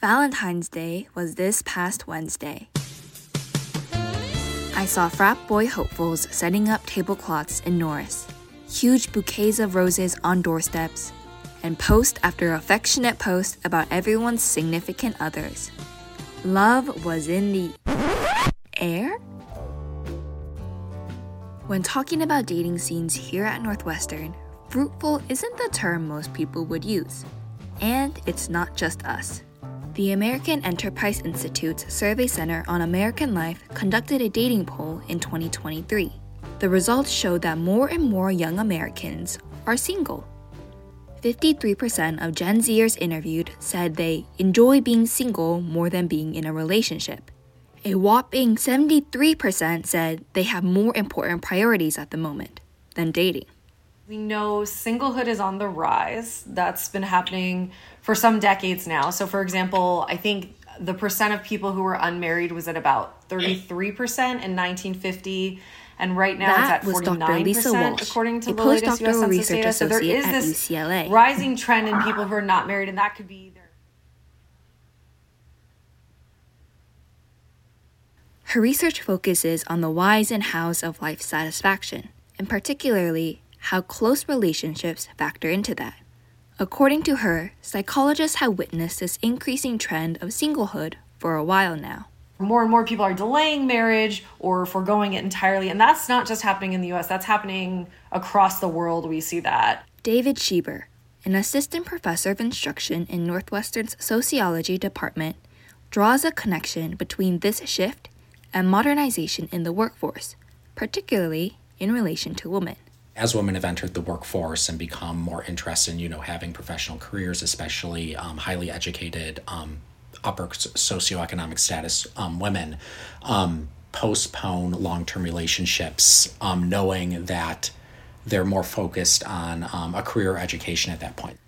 Valentine's Day was this past Wednesday. I saw frat boy hopefuls setting up tablecloths in Norris, huge bouquets of roses on doorsteps, and post after affectionate post about everyone's significant others. Love was in the air? When talking about dating scenes here at Northwestern, fruitful isn't the term most people would use. And it's not just us. The American Enterprise Institute's Survey Center on American Life conducted a dating poll in 2023. The results showed that more and more young Americans are single. 53% of Gen Zers interviewed said they enjoy being single more than being in a relationship. A whopping 73% said they have more important priorities at the moment than dating. We know singlehood is on the rise. That's been happening for some decades now. So, for example, I think the percent of people who were unmarried was at about 33% in 1950 and right now That it's at 49% Lisa Walsh, according to the latest US Census research data. So there is this UCLA. rising trend in people who are not married and that could be their Her research focuses on the whys and hows of life satisfaction, and particularly how close relationships factor into that. According to her, psychologists have witnessed this increasing trend of singlehood for a while now. more and more people are delaying marriage or foregoing it entirely. And that's not just happening in the US, that's happening across the world. We see that. David Schieber, an assistant professor of instruction in Northwestern's sociology department, draws a connection between this shift and modernization in the workforce, particularly in relation to women. As women have entered the workforce and become more interested in you know having professional careers especially um, highly educated um, upper socioeconomic status um, women um, postpone long-term relationships um, knowing that they're more focused on um, a career education at that point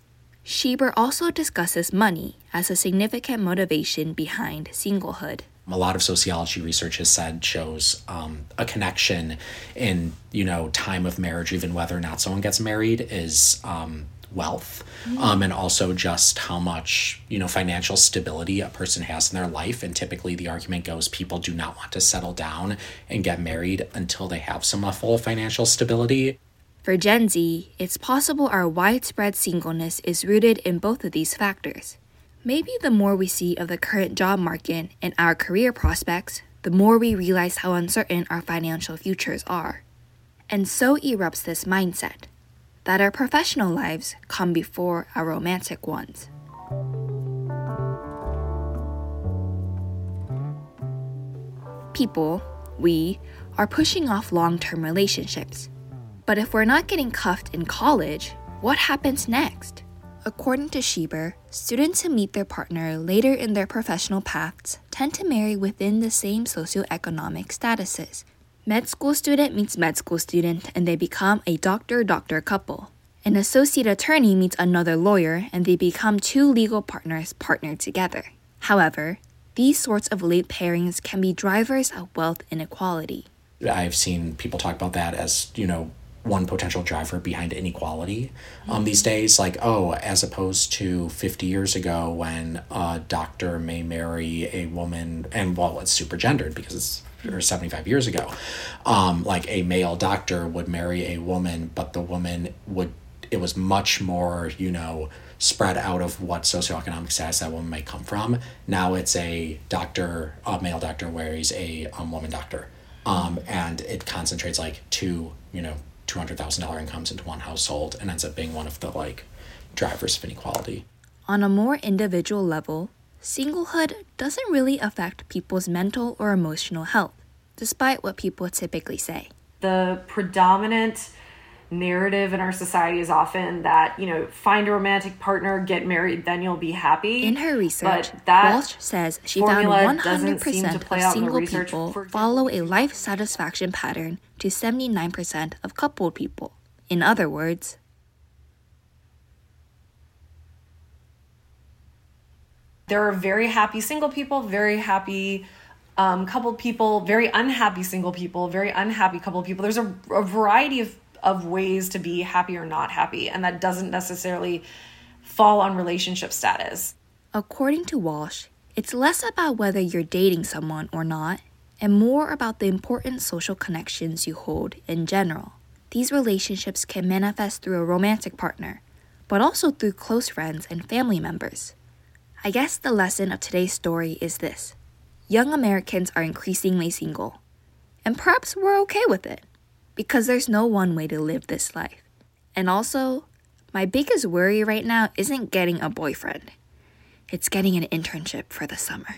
Schieber also discusses money as a significant motivation behind singlehood. A lot of sociology research has said shows um, a connection in you know time of marriage even whether or not someone gets married is um, wealth. Um, and also just how much you know financial stability a person has in their life. And typically the argument goes people do not want to settle down and get married until they have some level of financial stability. For Gen Z, it's possible our widespread singleness is rooted in both of these factors. Maybe the more we see of the current job market and our career prospects, the more we realize how uncertain our financial futures are. And so erupts this mindset that our professional lives come before our romantic ones. People, we, are pushing off long term relationships. But if we're not getting cuffed in college, what happens next? According to Schieber, students who meet their partner later in their professional paths tend to marry within the same socioeconomic statuses. Med school student meets med school student and they become a doctor doctor couple. An associate attorney meets another lawyer and they become two legal partners partnered together. However, these sorts of late pairings can be drivers of wealth inequality. I've seen people talk about that as, you know, one potential driver behind inequality um, these days. Like, oh, as opposed to 50 years ago when a doctor may marry a woman, and well, it's super gendered because it's or 75 years ago, um, like a male doctor would marry a woman, but the woman would, it was much more, you know, spread out of what socioeconomic status that woman may come from. Now it's a doctor, a male doctor marries a um, woman doctor. Um, and it concentrates like two, you know, two hundred thousand dollar incomes into one household, and ends up being one of the like drivers of inequality. On a more individual level, singlehood doesn't really affect people's mental or emotional health, despite what people typically say. The predominant narrative in our society is often that, you know, find a romantic partner, get married, then you'll be happy. In her research, But that Walsh says she found formula doesn't seem to 100% of out in the single people For follow a life satisfaction pattern to 79% of coupled people. In other words, there are very happy single people, very happy um, coupled people, very unhappy single people, very unhappy coupled people. There's a, a variety of, of ways to be happy or not happy, and that doesn't necessarily fall on relationship status. According to Walsh, it's less about whether you're dating someone or not, and more about the important social connections you hold in general. These relationships can manifest through a romantic partner, but also through close friends and family members. I guess the lesson of today's story is this young Americans are increasingly single, and perhaps we're okay with it, because there's no one way to live this life. And also, my biggest worry right now isn't getting a boyfriend, it's getting an internship for the summer.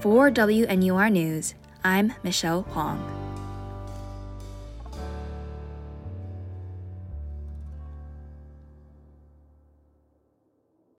For WNUR News, I'm Michelle Hwang.